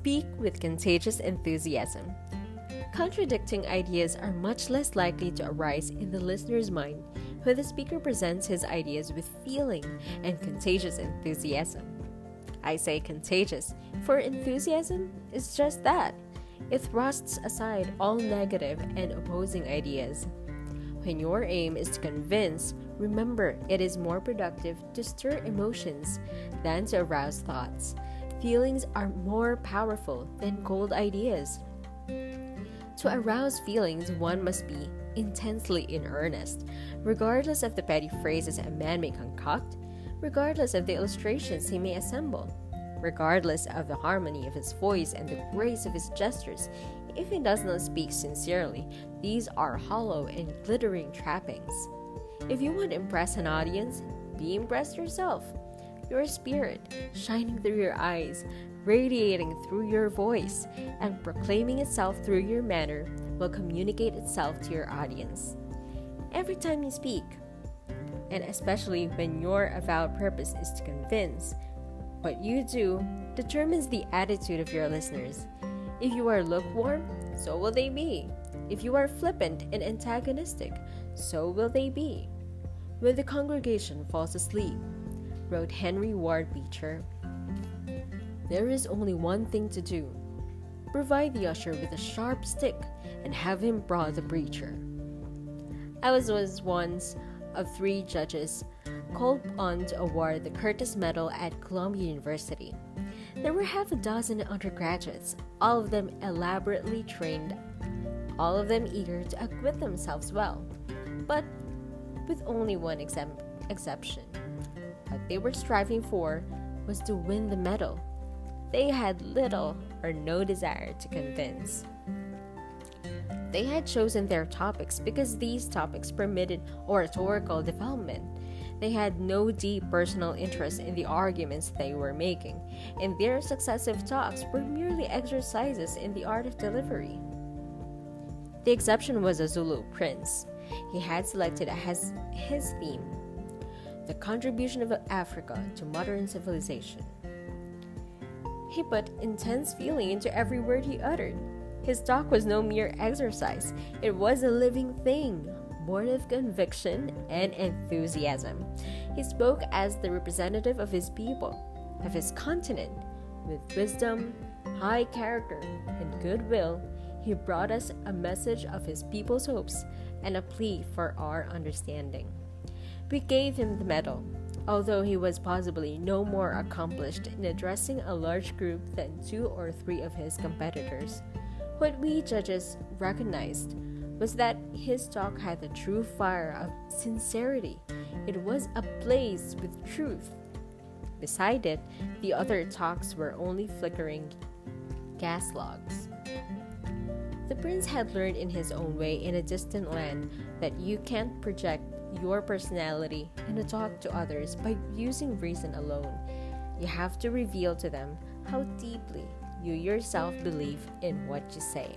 Speak with contagious enthusiasm. Contradicting ideas are much less likely to arise in the listener's mind when the speaker presents his ideas with feeling and contagious enthusiasm. I say contagious, for enthusiasm is just that. It thrusts aside all negative and opposing ideas. When your aim is to convince, remember it is more productive to stir emotions than to arouse thoughts. Feelings are more powerful than cold ideas. To arouse feelings, one must be intensely in earnest, regardless of the petty phrases a man may concoct, regardless of the illustrations he may assemble, regardless of the harmony of his voice and the grace of his gestures. If he does not speak sincerely, these are hollow and glittering trappings. If you want to impress an audience, be impressed yourself. Your spirit, shining through your eyes, radiating through your voice, and proclaiming itself through your manner, will communicate itself to your audience. Every time you speak, and especially when your avowed purpose is to convince, what you do determines the attitude of your listeners. If you are lukewarm, so will they be. If you are flippant and antagonistic, so will they be. When the congregation falls asleep, wrote Henry Ward Beecher, there is only one thing to do provide the usher with a sharp stick and have him brawl the preacher. I was, once of three judges called on to award the Curtis Medal at Columbia University. There were half a dozen undergraduates, all of them elaborately trained, all of them eager to acquit themselves well, but with only one exemp- exception. They were striving for was to win the medal they had little or no desire to convince. They had chosen their topics because these topics permitted oratorical development. They had no deep personal interest in the arguments they were making, and their successive talks were merely exercises in the art of delivery. The exception was a Zulu prince. He had selected as his theme the contribution of Africa to modern civilization. He put intense feeling into every word he uttered. His talk was no mere exercise, it was a living thing, born of conviction and enthusiasm. He spoke as the representative of his people, of his continent. With wisdom, high character, and goodwill, he brought us a message of his people's hopes and a plea for our understanding. We gave him the medal, although he was possibly no more accomplished in addressing a large group than two or three of his competitors. What we judges recognized was that his talk had the true fire of sincerity. It was ablaze with truth. Beside it, the other talks were only flickering gas logs. The prince had learned in his own way in a distant land that you can't project your personality and to talk to others by using reason alone. You have to reveal to them how deeply you yourself believe in what you say.